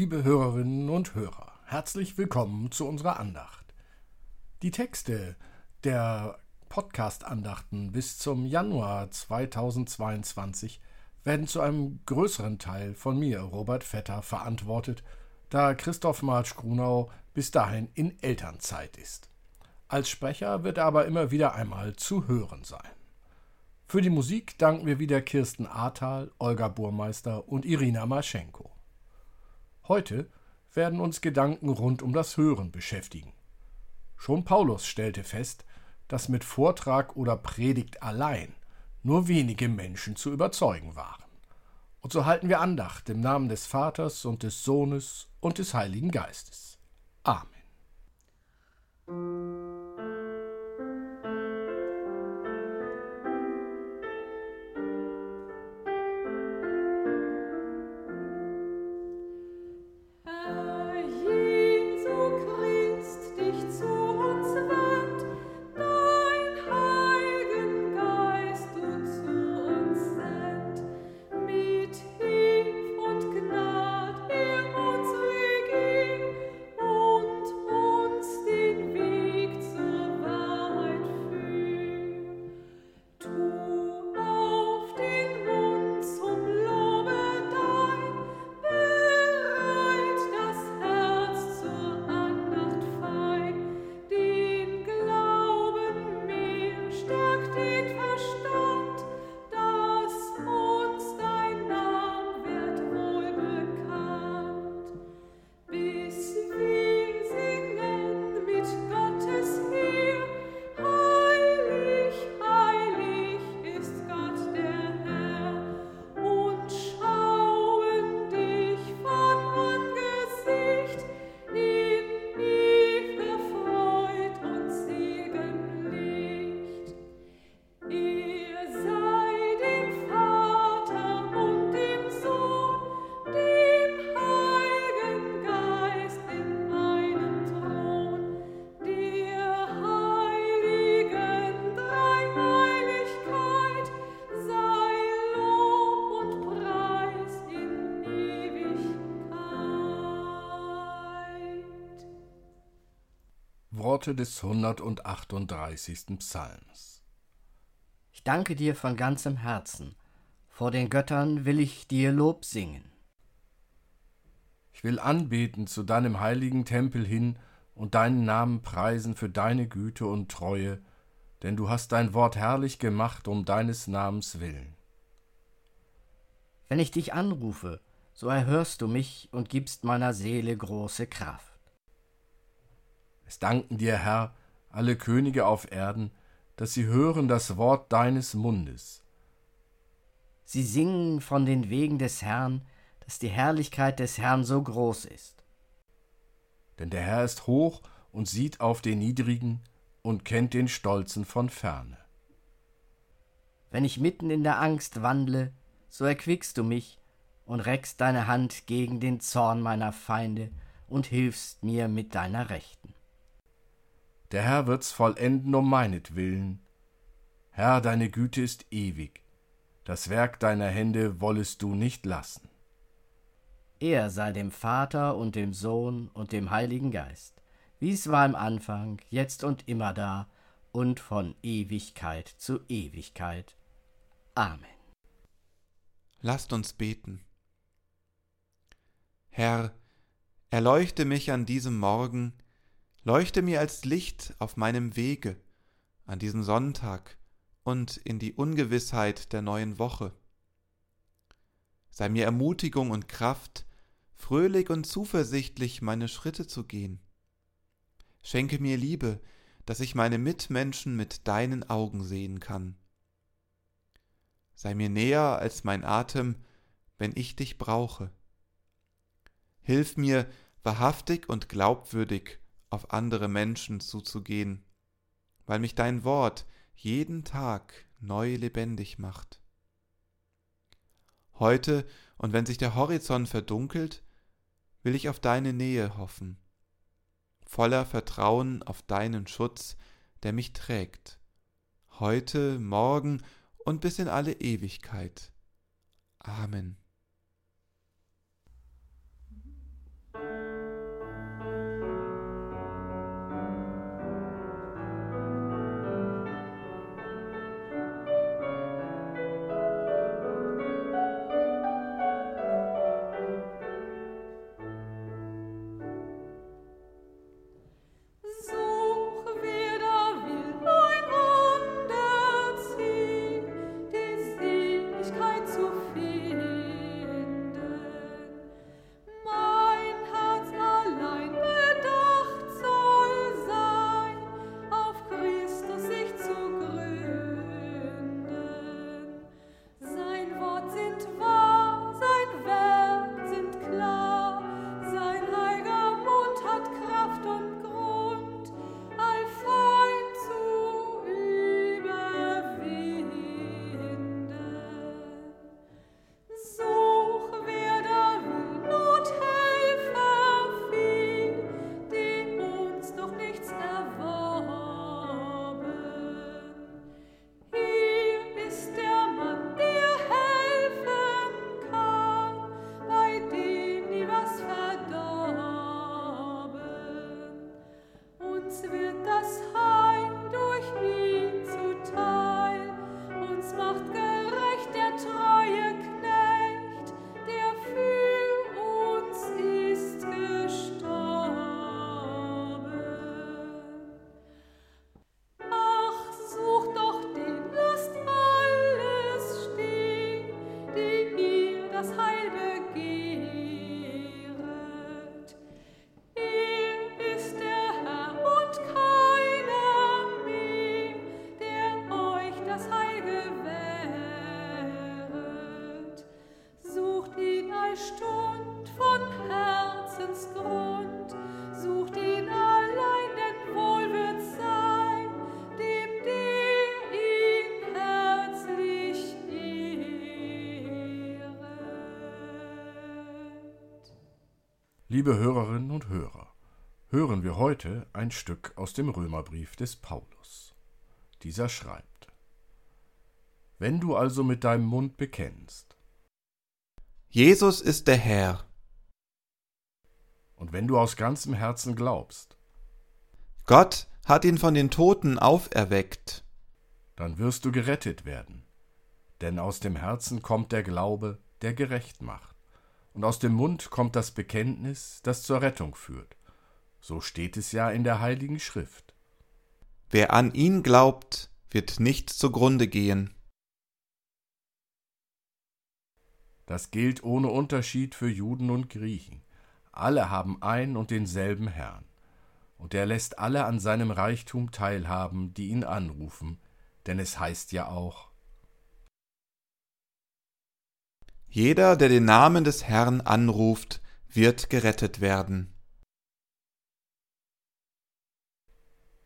Liebe Hörerinnen und Hörer, herzlich willkommen zu unserer Andacht. Die Texte der Podcast-Andachten bis zum Januar 2022 werden zu einem größeren Teil von mir, Robert Vetter, verantwortet, da Christoph Marsch-Grunau bis dahin in Elternzeit ist. Als Sprecher wird er aber immer wieder einmal zu hören sein. Für die Musik danken wir wieder Kirsten Ahrtal, Olga Burmeister und Irina Maschenko. Heute werden uns Gedanken rund um das Hören beschäftigen. Schon Paulus stellte fest, dass mit Vortrag oder Predigt allein nur wenige Menschen zu überzeugen waren. Und so halten wir Andacht im Namen des Vaters und des Sohnes und des Heiligen Geistes. Amen. Worte des 138. Psalms. Ich danke dir von ganzem Herzen. Vor den Göttern will ich dir Lob singen. Ich will anbeten zu deinem heiligen Tempel hin und deinen Namen preisen für deine Güte und Treue, denn du hast dein Wort herrlich gemacht um deines Namens willen. Wenn ich dich anrufe, so erhörst du mich und gibst meiner Seele große Kraft. Es danken dir, Herr, alle Könige auf Erden, dass sie hören das Wort deines Mundes. Sie singen von den Wegen des Herrn, dass die Herrlichkeit des Herrn so groß ist. Denn der Herr ist hoch und sieht auf den Niedrigen und kennt den Stolzen von ferne. Wenn ich mitten in der Angst wandle, so erquickst du mich und reckst deine Hand gegen den Zorn meiner Feinde und hilfst mir mit deiner Rechten. Der Herr wird's vollenden um meinetwillen. Herr, deine Güte ist ewig. Das Werk deiner Hände wollest du nicht lassen. Er sei dem Vater und dem Sohn und dem Heiligen Geist, wie es war im Anfang, jetzt und immer da und von Ewigkeit zu Ewigkeit. Amen. Lasst uns beten. Herr, erleuchte mich an diesem Morgen, Leuchte mir als Licht auf meinem Wege an diesem Sonntag und in die Ungewissheit der neuen Woche. Sei mir Ermutigung und Kraft, fröhlich und zuversichtlich meine Schritte zu gehen. Schenke mir Liebe, dass ich meine Mitmenschen mit deinen Augen sehen kann. Sei mir näher als mein Atem, wenn ich dich brauche. Hilf mir, wahrhaftig und glaubwürdig auf andere Menschen zuzugehen, weil mich dein Wort jeden Tag neu lebendig macht. Heute und wenn sich der Horizont verdunkelt, will ich auf deine Nähe hoffen, voller Vertrauen auf deinen Schutz, der mich trägt, heute, morgen und bis in alle Ewigkeit. Amen. Liebe Hörerinnen und Hörer, hören wir heute ein Stück aus dem Römerbrief des Paulus. Dieser schreibt Wenn du also mit deinem Mund bekennst, Jesus ist der Herr, und wenn du aus ganzem Herzen glaubst, Gott hat ihn von den Toten auferweckt, dann wirst du gerettet werden. Denn aus dem Herzen kommt der Glaube, der gerecht macht und aus dem Mund kommt das Bekenntnis, das zur Rettung führt. So steht es ja in der heiligen Schrift. Wer an ihn glaubt, wird nicht zugrunde gehen. Das gilt ohne Unterschied für Juden und Griechen. Alle haben ein und denselben Herrn. Und er lässt alle an seinem Reichtum teilhaben, die ihn anrufen, denn es heißt ja auch, Jeder, der den Namen des Herrn anruft, wird gerettet werden.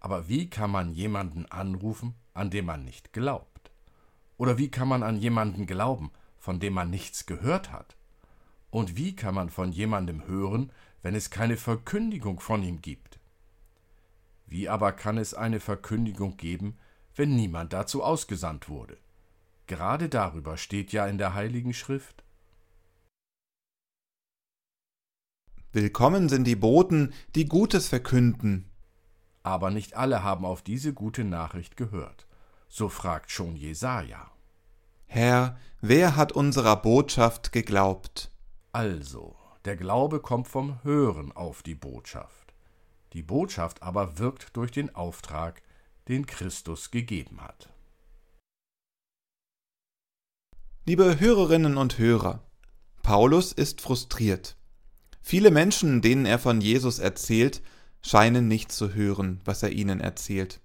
Aber wie kann man jemanden anrufen, an dem man nicht glaubt? Oder wie kann man an jemanden glauben, von dem man nichts gehört hat? Und wie kann man von jemandem hören, wenn es keine Verkündigung von ihm gibt? Wie aber kann es eine Verkündigung geben, wenn niemand dazu ausgesandt wurde? Gerade darüber steht ja in der Heiligen Schrift. Willkommen sind die Boten, die Gutes verkünden. Aber nicht alle haben auf diese gute Nachricht gehört. So fragt schon Jesaja. Herr, wer hat unserer Botschaft geglaubt? Also, der Glaube kommt vom Hören auf die Botschaft. Die Botschaft aber wirkt durch den Auftrag, den Christus gegeben hat. Liebe Hörerinnen und Hörer, Paulus ist frustriert. Viele Menschen, denen er von Jesus erzählt, scheinen nicht zu hören, was er ihnen erzählt.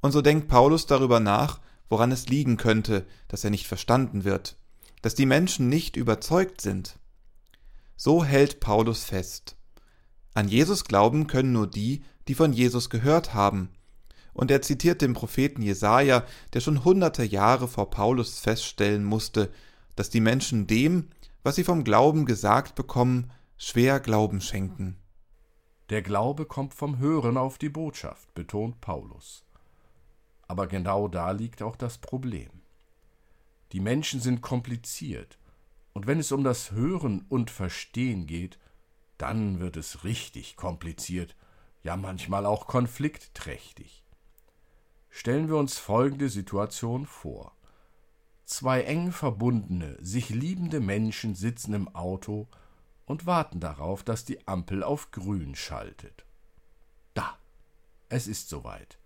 Und so denkt Paulus darüber nach, woran es liegen könnte, dass er nicht verstanden wird, dass die Menschen nicht überzeugt sind. So hält Paulus fest. An Jesus glauben können nur die, die von Jesus gehört haben, und er zitiert den Propheten Jesaja, der schon hunderte Jahre vor Paulus feststellen musste, dass die Menschen dem, was sie vom Glauben gesagt bekommen, schwer Glauben schenken. Der Glaube kommt vom Hören auf die Botschaft, betont Paulus. Aber genau da liegt auch das Problem. Die Menschen sind kompliziert, und wenn es um das Hören und Verstehen geht, dann wird es richtig kompliziert, ja manchmal auch konfliktträchtig. Stellen wir uns folgende Situation vor. Zwei eng verbundene, sich liebende Menschen sitzen im Auto und warten darauf, dass die Ampel auf grün schaltet. Da, es ist soweit.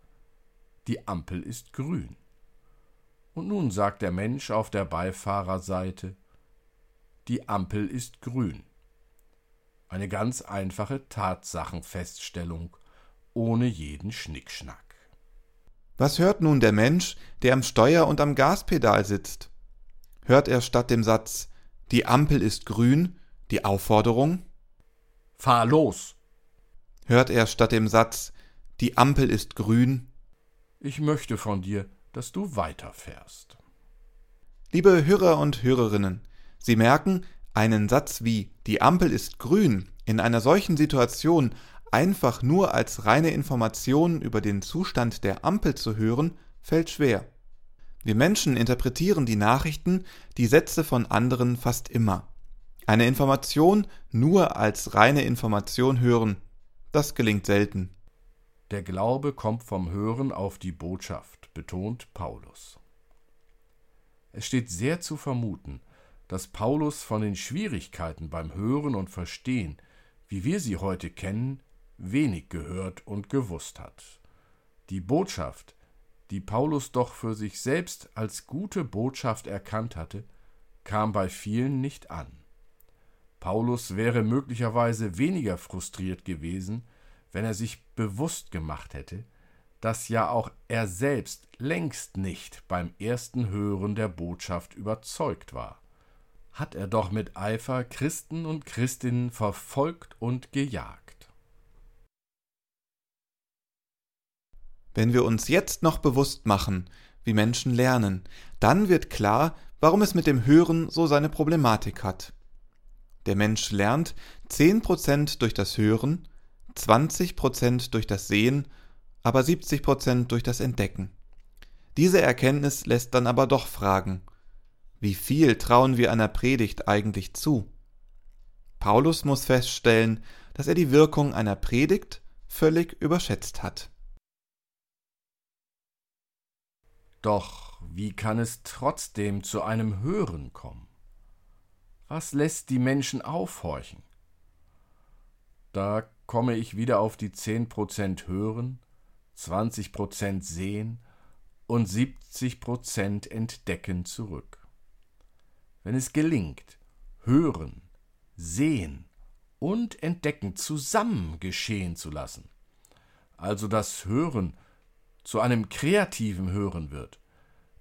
Die Ampel ist grün. Und nun sagt der Mensch auf der Beifahrerseite, die Ampel ist grün. Eine ganz einfache Tatsachenfeststellung, ohne jeden Schnickschnack. Was hört nun der Mensch, der am Steuer und am Gaspedal sitzt? Hört er statt dem Satz Die Ampel ist grün die Aufforderung Fahr los. Hört er statt dem Satz Die Ampel ist grün Ich möchte von dir, dass du weiterfährst. Liebe Hörer und Hörerinnen, Sie merken, einen Satz wie Die Ampel ist grün in einer solchen Situation einfach nur als reine Information über den Zustand der Ampel zu hören, fällt schwer. Wir Menschen interpretieren die Nachrichten, die Sätze von anderen fast immer. Eine Information nur als reine Information hören, das gelingt selten. Der Glaube kommt vom Hören auf die Botschaft, betont Paulus. Es steht sehr zu vermuten, dass Paulus von den Schwierigkeiten beim Hören und Verstehen, wie wir sie heute kennen, wenig gehört und gewusst hat. Die Botschaft, die Paulus doch für sich selbst als gute Botschaft erkannt hatte, kam bei vielen nicht an. Paulus wäre möglicherweise weniger frustriert gewesen, wenn er sich bewusst gemacht hätte, dass ja auch er selbst längst nicht beim ersten Hören der Botschaft überzeugt war. Hat er doch mit Eifer Christen und Christinnen verfolgt und gejagt. Wenn wir uns jetzt noch bewusst machen, wie Menschen lernen, dann wird klar, warum es mit dem Hören so seine Problematik hat. Der Mensch lernt 10% durch das Hören, 20% durch das Sehen, aber 70% durch das Entdecken. Diese Erkenntnis lässt dann aber doch fragen, wie viel trauen wir einer Predigt eigentlich zu? Paulus muss feststellen, dass er die Wirkung einer Predigt völlig überschätzt hat. Doch wie kann es trotzdem zu einem Hören kommen? Was lässt die Menschen aufhorchen? Da komme ich wieder auf die 10% Hören, 20% Sehen und 70% Entdecken zurück. Wenn es gelingt, Hören, Sehen und Entdecken zusammen geschehen zu lassen, also das Hören zu einem kreativen Hören wird,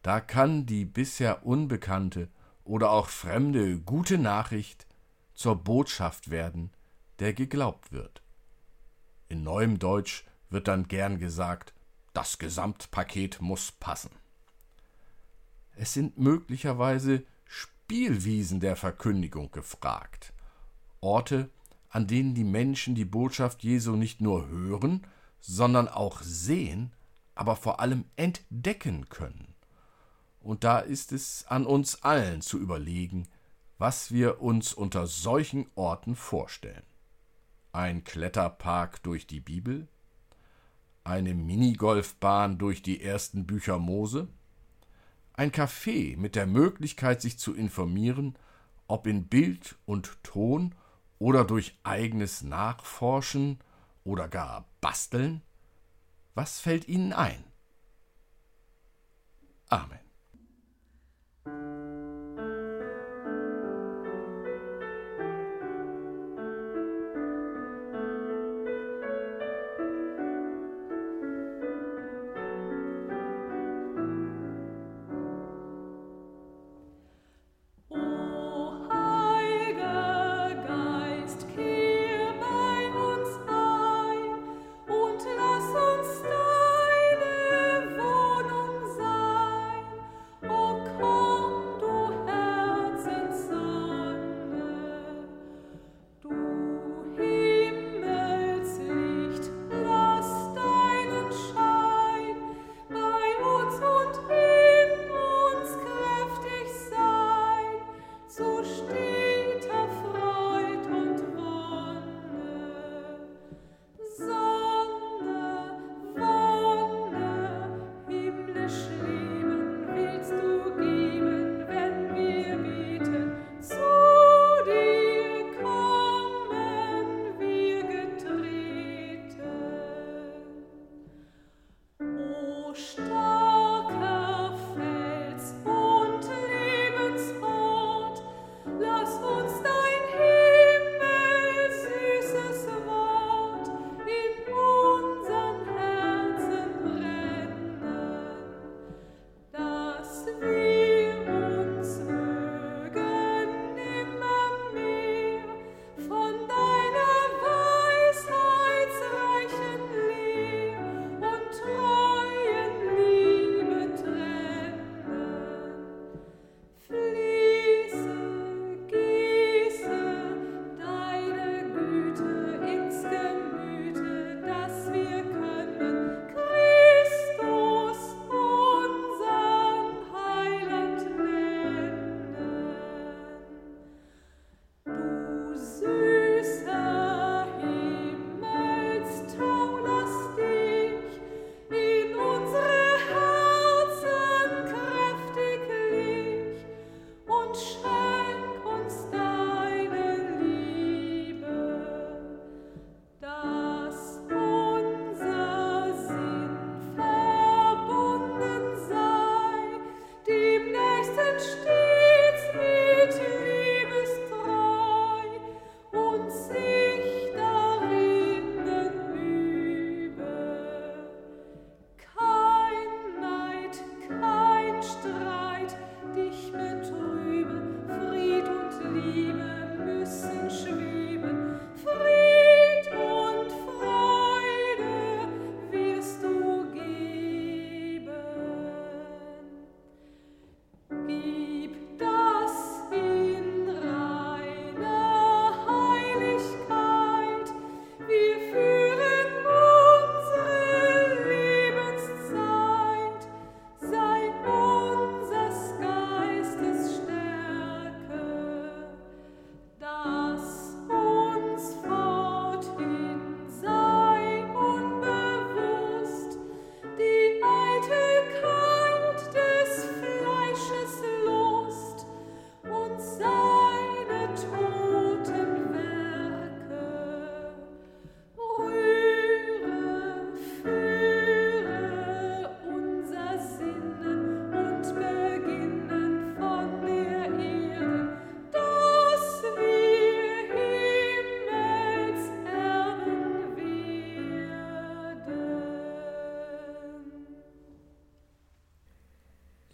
da kann die bisher unbekannte oder auch fremde gute Nachricht zur Botschaft werden, der geglaubt wird. In neuem Deutsch wird dann gern gesagt, das Gesamtpaket muss passen. Es sind möglicherweise Spielwiesen der Verkündigung gefragt, Orte, an denen die Menschen die Botschaft Jesu nicht nur hören, sondern auch sehen, aber vor allem entdecken können. Und da ist es an uns allen zu überlegen, was wir uns unter solchen Orten vorstellen. Ein Kletterpark durch die Bibel? Eine Minigolfbahn durch die ersten Bücher Mose? Ein Café mit der Möglichkeit, sich zu informieren, ob in Bild und Ton oder durch eigenes Nachforschen oder gar Basteln? Was fällt Ihnen ein? Amen.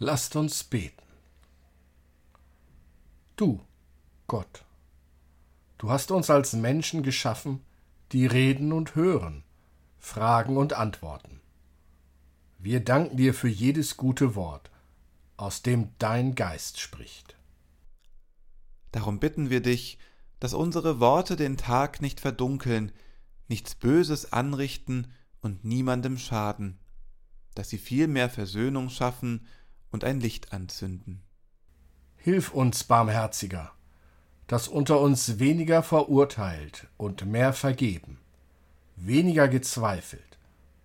Lasst uns beten. Du, Gott, du hast uns als Menschen geschaffen, die reden und hören, fragen und antworten. Wir danken dir für jedes gute Wort, aus dem dein Geist spricht. Darum bitten wir dich, dass unsere Worte den Tag nicht verdunkeln, nichts Böses anrichten und niemandem schaden, dass sie vielmehr Versöhnung schaffen und ein Licht anzünden. Hilf uns, Barmherziger, dass unter uns weniger verurteilt und mehr vergeben, weniger gezweifelt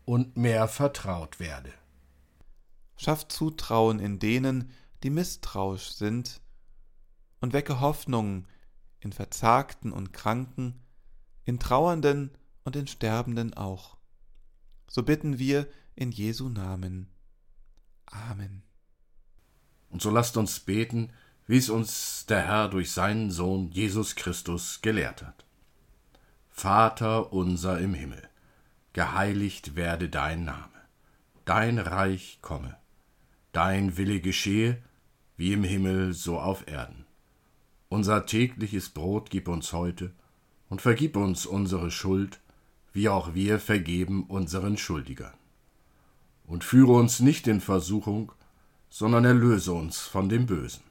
und mehr vertraut werde. Schaff Zutrauen in denen, die misstrauisch sind, und wecke Hoffnung in Verzagten und Kranken, in Trauernden und in Sterbenden auch. So bitten wir in Jesu Namen. Amen. Und so lasst uns beten, wie es uns der Herr durch seinen Sohn Jesus Christus gelehrt hat. Vater unser im Himmel, geheiligt werde dein Name, dein Reich komme, dein Wille geschehe, wie im Himmel so auf Erden. Unser tägliches Brot gib uns heute und vergib uns unsere Schuld, wie auch wir vergeben unseren Schuldigern. Und führe uns nicht in Versuchung, sondern erlöse uns von dem Bösen.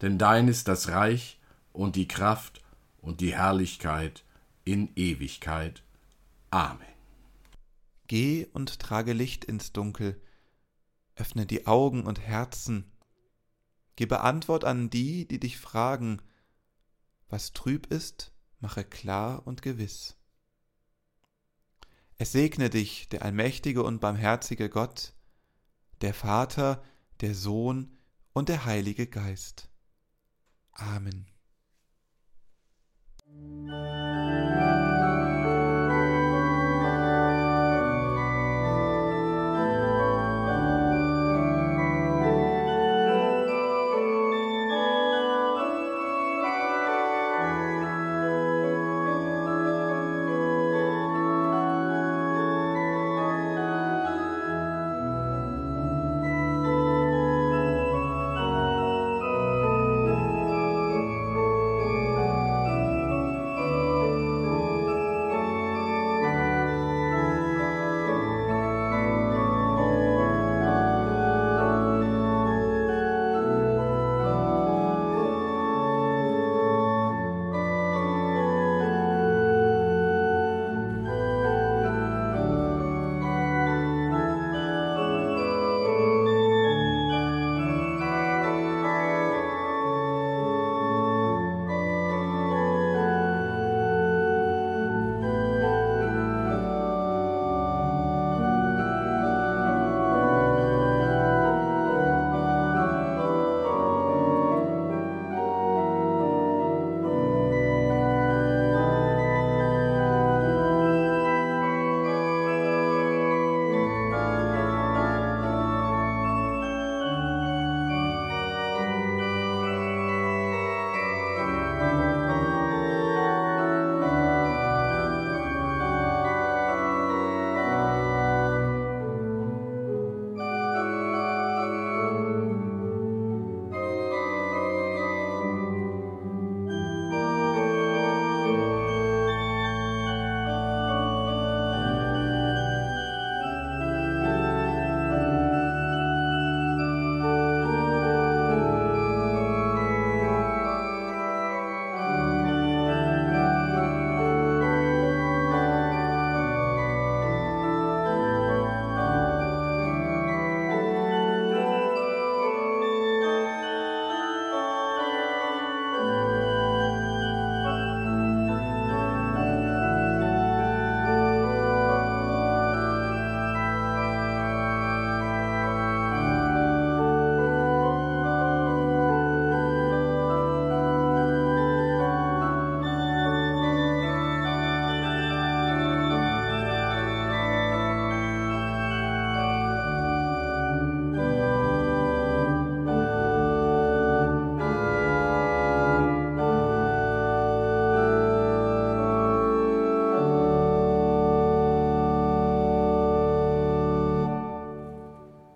Denn dein ist das Reich und die Kraft und die Herrlichkeit in Ewigkeit. Amen. Geh und trage Licht ins Dunkel, öffne die Augen und Herzen, Gebe Antwort an die, die dich fragen. Was trüb ist, mache klar und gewiss. Es segne dich der allmächtige und barmherzige Gott, der Vater, der Sohn und der Heilige Geist. Amen.